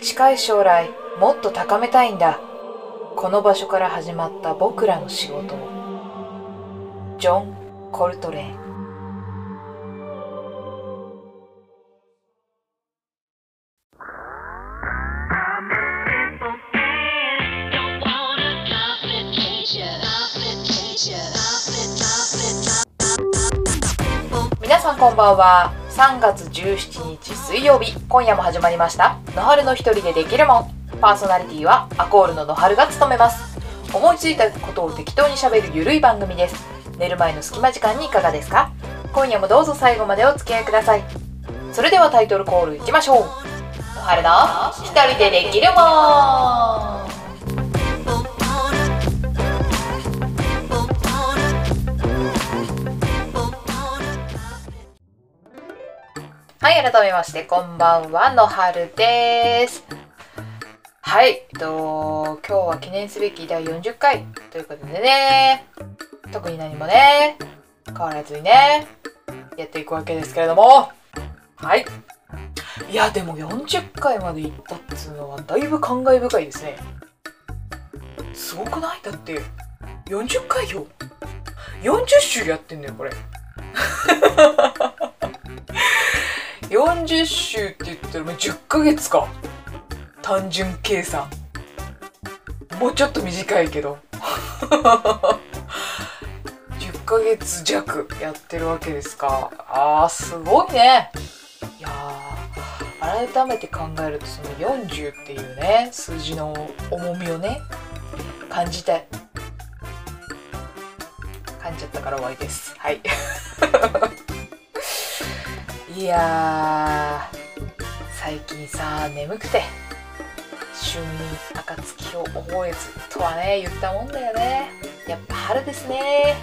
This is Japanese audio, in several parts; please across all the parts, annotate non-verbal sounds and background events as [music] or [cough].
近い将来もっと高めたいんだ。この場所から始まった僕らの仕事を。ジョン・コルトレーン。皆さんこんばんは。3月17日水曜日今夜も始まりました。野春の一人でできるもん。パーソナリティはアコールの野春が務めます。思いついたことを適当にしゃべるゆるい番組です。寝る前の隙間時間にいかがですか？今夜もどうぞ最後までお付き合いください。それではタイトルコールいきましょう。野春の一人でできるもん。はい、改めまして、こんばんは、のはるです。はい、えっと、今日は記念すべき第40回ということでね、特に何もね、変わらずにね、やっていくわけですけれども、はい。いや、でも40回まで行ったっつうのは、だいぶ感慨深いですね。すごくない？だって、40回よ。40週やってんだよ、これ。40週って言ったらもう10ヶ月か。単純計算。もうちょっと短いけど。[laughs] 10ヶ月弱やってるわけですか。あーすごいね。いや改めて考えるとその40っていうね数字の重みをね感じて。感じちゃったから終わりです。はい。[laughs] いや最近さ眠くて春に暁を覚えずとはね言ったもんだよね。やっぱ春ですね。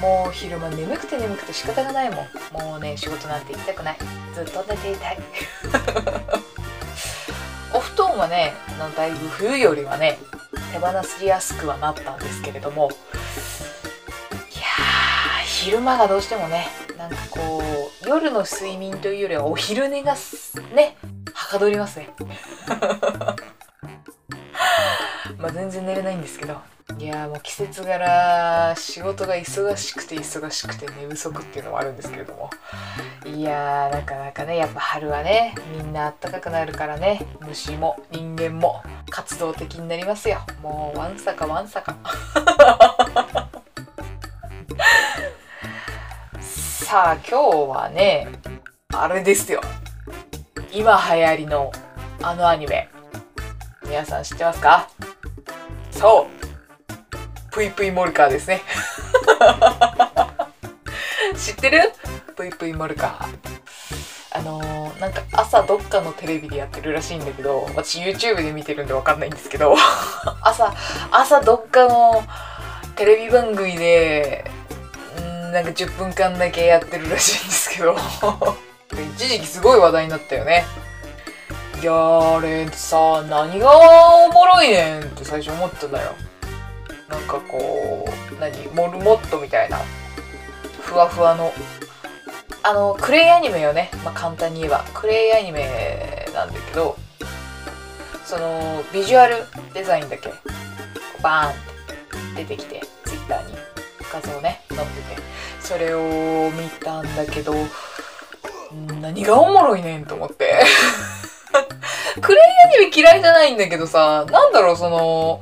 もう昼間眠くて眠くて仕方がないもん。もうね仕事なんて行きたくない。ずっと寝ていたい。[laughs] お布団はねのだいぶ冬よりはね手放しやすくはなったんですけれども。いや昼間がどうしてもねなんかこう夜の睡眠というよりはお昼寝がねはかどりますね。[laughs] まあ全然寝れないんですけど。いやもう季節柄仕事が忙しくて忙しくて寝不足っていうのもあるんですけれども。いやーなかなかねやっぱ春はねみんな暖かくなるからね。虫も人間も活動的になりますよ。もうわんさかわんさかさあ今日はねあれですよ。今流行りのあのアニメ。皆さん知ってますか？そう。ぷいぷいモルカーですね。[laughs] 知ってる？ぷいぷいモルカー。あのー、なんか朝どっかのテレビでやってるらしいんだけど私 YouTube で見てるんでわかんないんですけど。[laughs] 朝朝どっかのテレビ番組でなんか10分間だけやってるらしいんですけど。[laughs] 一時期すごい話題になったよね。いやあれさ何がおもろいねんって最初思ってたんだよ。なんかこう何？モルモットみたいな。ふわふわの。あのクレイアニメよね、まあ、簡単に言えば。クレイアニメなんだけど。そのビジュアルデザインだけ？バーンって出てきてツイッターに。画像ね載ってて。それを見たんだけど何がおもろいねんと思って。[laughs] クレイアニメ嫌いじゃないんだけどさなんだろうその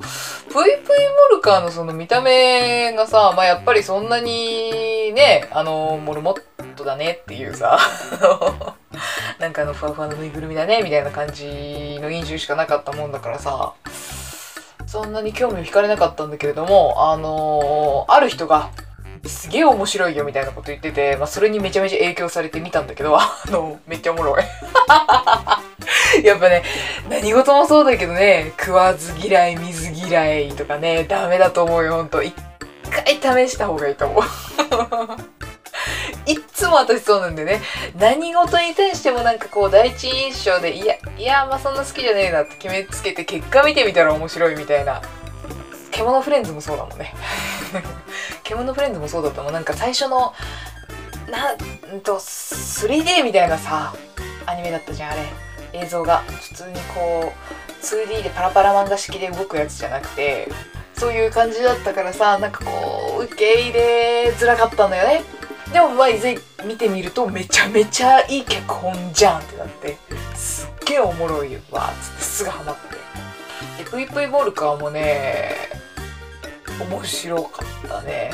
ぷいぷいモルカーのその見た目がさまあやっぱりそんなにねあのモルモットだねっていうさ。[laughs] なんかあのふわふわのぬいぐるみだねみたいな感じの印象しかなかったもんだからさ。そんなに興味を惹かれなかったんだけれどもあのー、ある人がすげえ面白いよみたいなこと言ってて、まあ、それにめちゃめちゃ影響されてみたんだけど、あの、めっちゃおもろい。[laughs] やっぱね、何事もそうだけどね、食わず嫌い、水嫌いとかね、ダメだと思うよ、ほんと。一回試した方がいいと思う。いっつも私そうなんでね、何事に対してもなんかこう第一印象で、いや、いや、まあそんな好きじゃねえなって決めつけて結果見てみたら面白いみたいな。獣フレンズもそうだもんね。[laughs] 獣フレンズもそうだったもん。なんか最初のなんと 3D みたいなさアニメだったじゃんあれ。映像が。普通にこう 2D でパラパラ漫画式で動くやつじゃなくてそういう感じだったからさなんかこう受け入れづらかったんだよね。でもまあいずれ見てみるとめちゃめちゃいい脚本じゃんってなってすっげえおもろいわつってすぐハマって。で VV ボルカーもね面白かったね。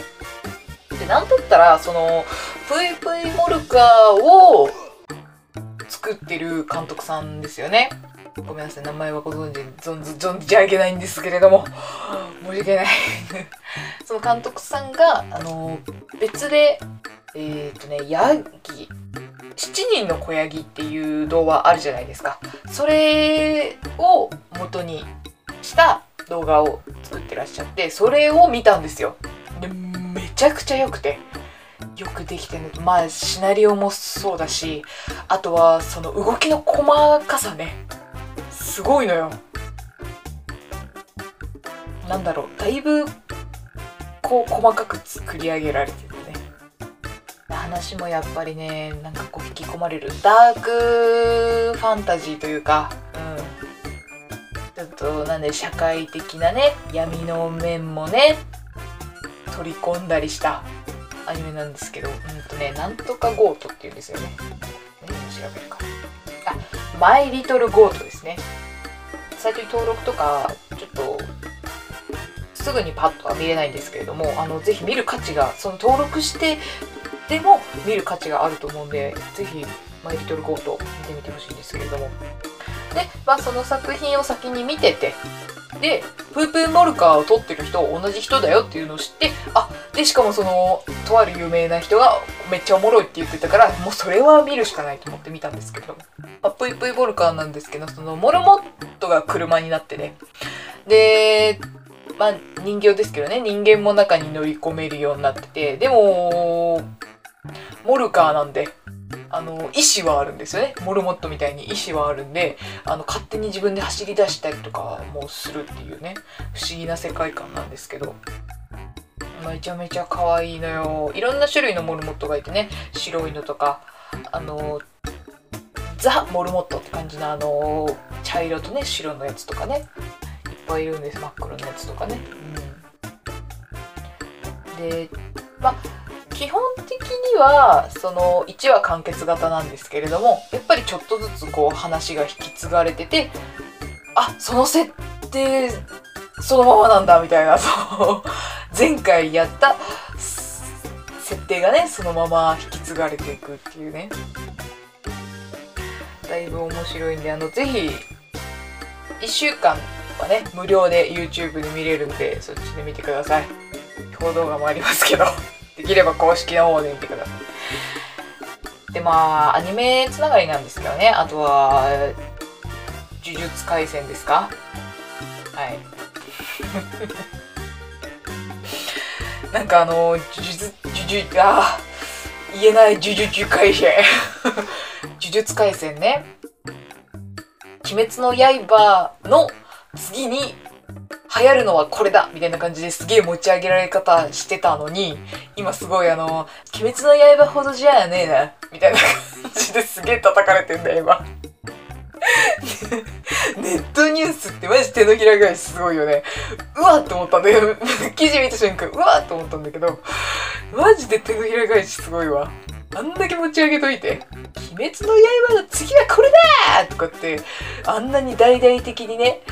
でなんだったらその VV モルカーを作ってる監督さんですよね。ごめんなさい。名前はご存知存存じ上げないんですけれども。申し訳ない。[laughs] その監督さんがあの別でえっ、ー、とねヤギ7人の子ヤギっていう動画あるじゃないですか。それを元にした動画を作ってらっしゃってそれを見たんですよ。でめちゃくちゃ良くて。よくできてる。まあシナリオもそうだしあとはその動きの細かさね。すごいのよなんだろうだいぶこう細かく作り上げられててね話もやっぱりねなんかこう引き込まれるダークファンタジーというかうんちょっとなんで社会的なね闇の面もね取り込んだりしたアニメなんですけど、うんとね、なんとかゴートっていうんですよね。何を調べるか。あ、マイリトルゴートですね。サイトに登録とか、ちょっと、すぐにパッとは見れないんですけれども、あの、ぜひ見る価値が、その登録してでも見る価値があると思うんで、ぜひ、マイリトルゴート見てみてほしいんですけれども。で、まあ、その作品を先に見てて、で、プープーモルカーを撮ってる人同じ人だよっていうのを知って、あ、で、しかもその、とある有名な人がめっちゃおもろいって言ってたから、もうそれは見るしかないと思って見たんですけど、まあ、プイプイボルカーなんですけど、その、モルモットが車になってね、で、まあ、人形ですけどね、人間も中に乗り込めるようになってて、でも、モルカーなんで、あの意思はあるんですよね。モルモットみたいに意思はあるんであの勝手に自分で走り出したりとかもするっていうね。不思議な世界観なんですけど。めちゃめちゃ可愛いのよ。いろんな種類のモルモットがいてね。白いのとかあのザ・モルモットって感じのあの茶色とね白のやつとかね。いっぱいいるんです真っ黒のやつとかね、うん、でまあ基本的にはその1話完結型なんですけれどもやっぱりちょっとずつこう話が引き継がれててあその設定そのままなんだみたいな [laughs] そう。前回やった設定がねそのまま引き継がれていくっていうねだいぶ面白いんであのぜひ1週間はね無料で YouTube で見れるんでそっちで見てください表動画もありますけど [laughs] できれば公式の方で見てください。で、まあ、アニメつながりなんですけどね。あとは、呪術廻戦ですか？はい。[laughs] なんかあの、呪術、呪術、あ言えない呪術廻戦。[laughs] 呪術廻戦ね。鬼滅の刃の次に流行るのはこれだみたいな感じですげえ持ち上げられ方してたのに、今すごいあの、鬼滅の刃ほどじゃねえな、みたいな感じですげえ叩かれてんだよ、今。[laughs] ネットニュースってマジ手のひら返しすごいよね。うわっと思ったんだけど、[laughs] 記事見た瞬間、うわっと思ったんだけど、マジで手のひら返しすごいわ。あんだけ持ち上げといて、鬼滅の刃の次はこれだとかって、あんなに大々的にね、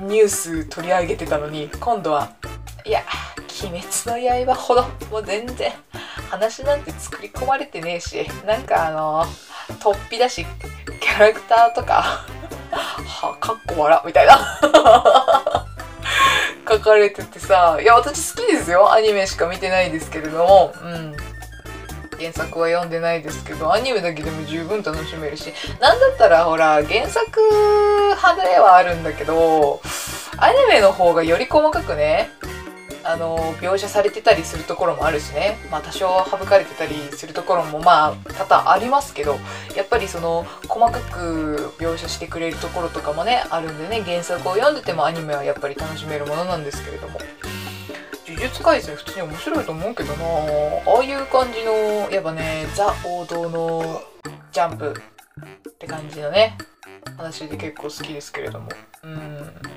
ニュース取り上げてたのに今度はいや「鬼滅の刃」ほどもう全然話なんて作り込まれてねえしなんかあの突飛だしャラクターとかはかっこ笑みたいな。[laughs] 書かれててさいや私好きですよ。アニメしか見てないですけれども。うん。原作は読んでないですけどアニメだけでも十分楽しめるし。なんだったらほら原作派ではあるんだけどアニメの方がより細かくねあの描写されてたりするところもあるしね。まあ多少省かれてたりするところもまあ多々ありますけどやっぱりその細かく描写してくれるところとかもねあるんでね原作を読んでてもアニメはやっぱり楽しめるものなんですけれども。呪術廻戦普通に面白いと思うけどな。ああいう感じのやっぱねザ王道のジャンプって感じのね話で結構好きですけれども。うん。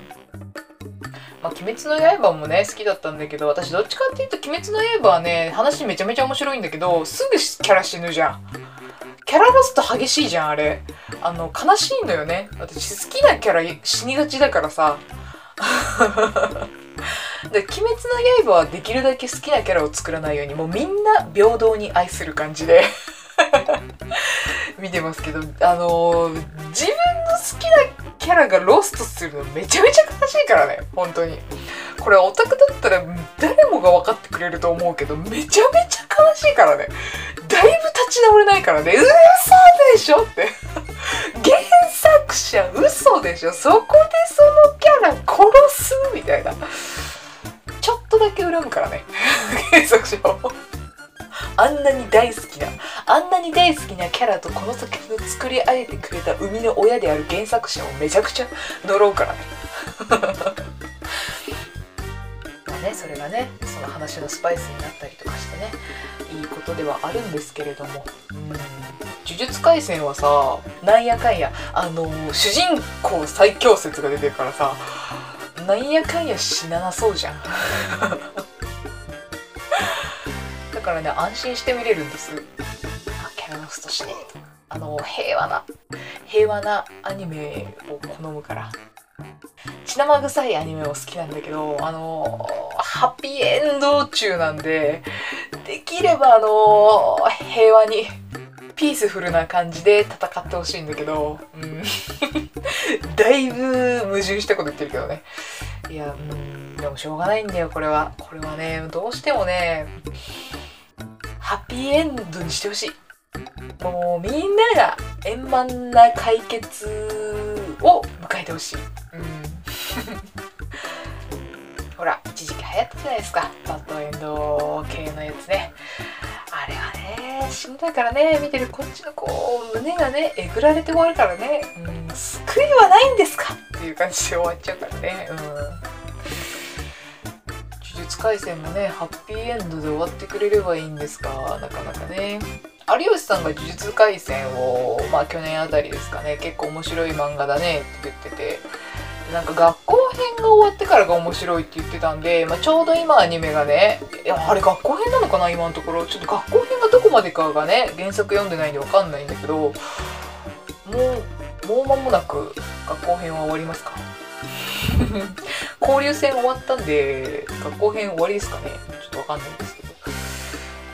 まあ、鬼滅の刃もね好きだったんだけど私どっちかっていうと鬼滅の刃はね話めちゃめちゃ面白いんだけどすぐキャラ死ぬじゃん。キャラロスト激しいじゃんあれ。あの悲しいのよね。私好きなキャラ死にがちだからさ。[laughs] で「鬼滅の刃」はできるだけ好きなキャラを作らないようにもうみんな平等に愛する感じで。[laughs] 見てますけどあのー、自分の好きなキャラがロストするのめちゃめちゃ悲しいからね。本当に。これオタクだったら誰もが分かってくれると思うけどめちゃめちゃ悲しいからね。だいぶ立ち直れないからね。嘘でしょって。原作者嘘でしょ。そこでそのキャラ殺すみたいな。ちょっとだけ恨むからね。原作者を。あんなに大好きなあんなに大好きなキャラとこの作品を作り上げてくれた生みの親である原作者をめちゃくちゃ呪うからね。[laughs] まあねそれがねその話のスパイスになったりとかしてねいいことではあるんですけれども。呪術廻戦はさなんやかんやあのー、主人公最強説が出てるからさなんやかんや死ななそうじゃん。からね安心して見れるんです。キャラロスとして。あの平和な平和なアニメを好むから。血生臭いアニメも好きなんだけどあのハッピーエンド中なんでできればあの平和にピースフルな感じで戦ってほしいんだけど、うん、[laughs] だいぶ矛盾したこと言ってるけどね。いやうんでもしょうがないんだよこれは。これはねどうしてもねハッピーエンドにしてほしい。もうみんなが円満な解決を迎えてほしい、うん、[laughs] ほら一時期流行ったじゃないですか。バッドエンド系のやつね。あれはね死んだからね。見てるこっちのこう胸がねえぐられて終わるからね、うん、救いはないんですか？っていう感じで終わっちゃうからね。うん。1回戦もねハッピーエンドで終わってくれればいいんですがなかなかね。有吉さんが呪術廻戦をまあ去年あたりですかね。結構面白い漫画だねって言ってて。なんか学校編が終わってからが面白いって言ってたんで、まあ、ちょうど今アニメがねいやあれ学校編なのかな今のところ。ちょっと学校編がどこまでかがね原作読んでないんでわかんないんだけどもうもう間もなく学校編は終わりますか？[laughs] 交流戦終わったんで、学校編終わりですかねちょっとわかんないんですけど。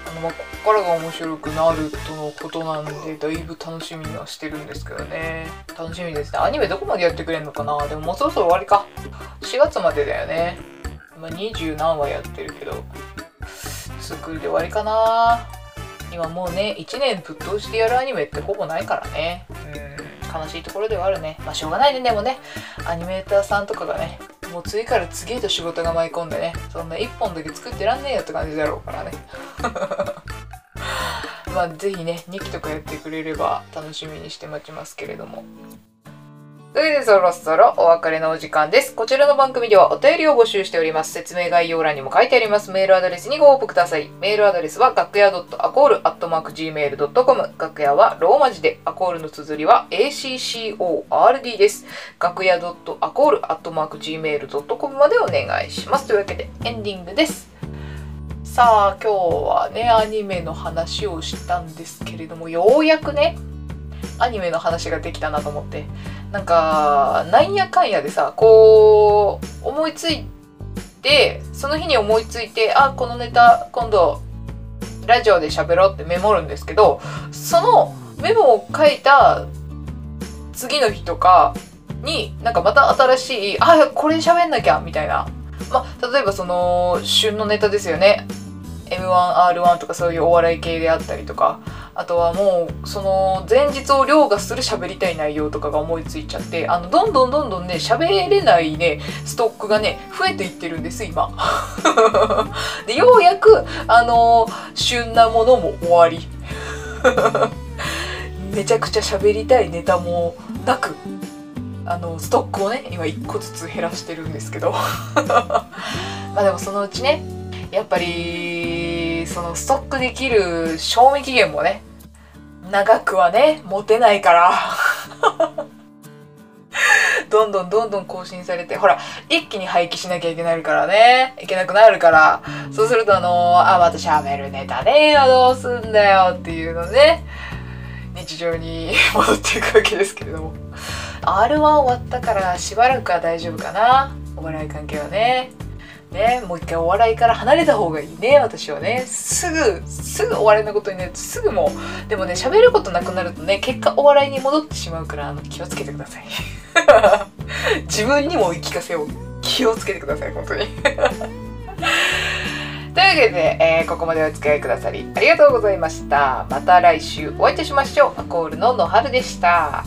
あの、まあ、ここからが面白くなるとのことなんで、だいぶ楽しみにはしてるんですけどね。楽しみですね。アニメどこまでやってくれんのかな？でももうそろそろ終わりか。4月までだよね。まあ、20何話やってるけど、作りで終わりかな今もうね、1年ぶっ通してやるアニメってほぼないからね。うん。悲しいところではあるね。まあしょうがないね。でもね、アニメーターさんとかがね、もう次から次へと仕事が舞い込んでね、そんな1本だけ作ってらんねえよって感じだろうからね。[laughs] まあ是非ね、2期とかやってくれれば楽しみにして待ちますけれども。それでそろそろお別れのお時間です。こちらの番組ではお便りを募集しております。説明概要欄にも書いてありますメールアドレスにご応募ください。メールアドレスは楽屋 .acol.gmail.com 楽屋はローマ字で、アコールの綴りは ACCORD です。楽屋 .acol.gmail.com までお願いします。というわけでエンディングです。さあ今日はねアニメの話をしたんですけれどもようやくねアニメの話ができたなと思って。なんかなんやかんやでさこう思いついてその日に思いついてあこのネタ今度ラジオで喋ろうってメモるんですけどそのメモを書いた次の日とかになんかまた新しいあこれ喋んなきゃみたいな。まあ例えばその旬のネタですよね。M1R1 とかそういうお笑い系であったりとかあとはもうその前日を凌駕する喋りたい内容とかが思いついちゃってあのどんどんどんどんね喋れないねストックがね増えていってるんです今。[laughs] でようやくあの旬なものも終わり。[laughs] めちゃくちゃ喋りたいネタもなくあのストックをね今1個ずつ減らしてるんですけど。[laughs] まあでもそのうちねやっぱりそのストックできる賞味期限もね長くはね持てないから。[laughs] どんどんどんどん更新されてほら一気に廃棄しなきゃいけないからね。いけなくなるから。そうするとあのー、あまた喋るネタねえよどうすんだよっていうのね。日常に [laughs] 戻っていくわけですけれども。R1 終わったからしばらくは大丈夫かな。お笑い関係はね。ねもう一回お笑いから離れた方がいいね私はね。すぐすぐお笑いのことになるとすぐもうでもね喋ることなくなるとね結果お笑いに戻ってしまうからあの気をつけてください。[laughs] 自分にも言い聞かせを気をつけてください本当に。[laughs] というわけで、えー、ここまでお付き合いくださりありがとうございました。また来週お会いいたしましょう。アコールの野春でした。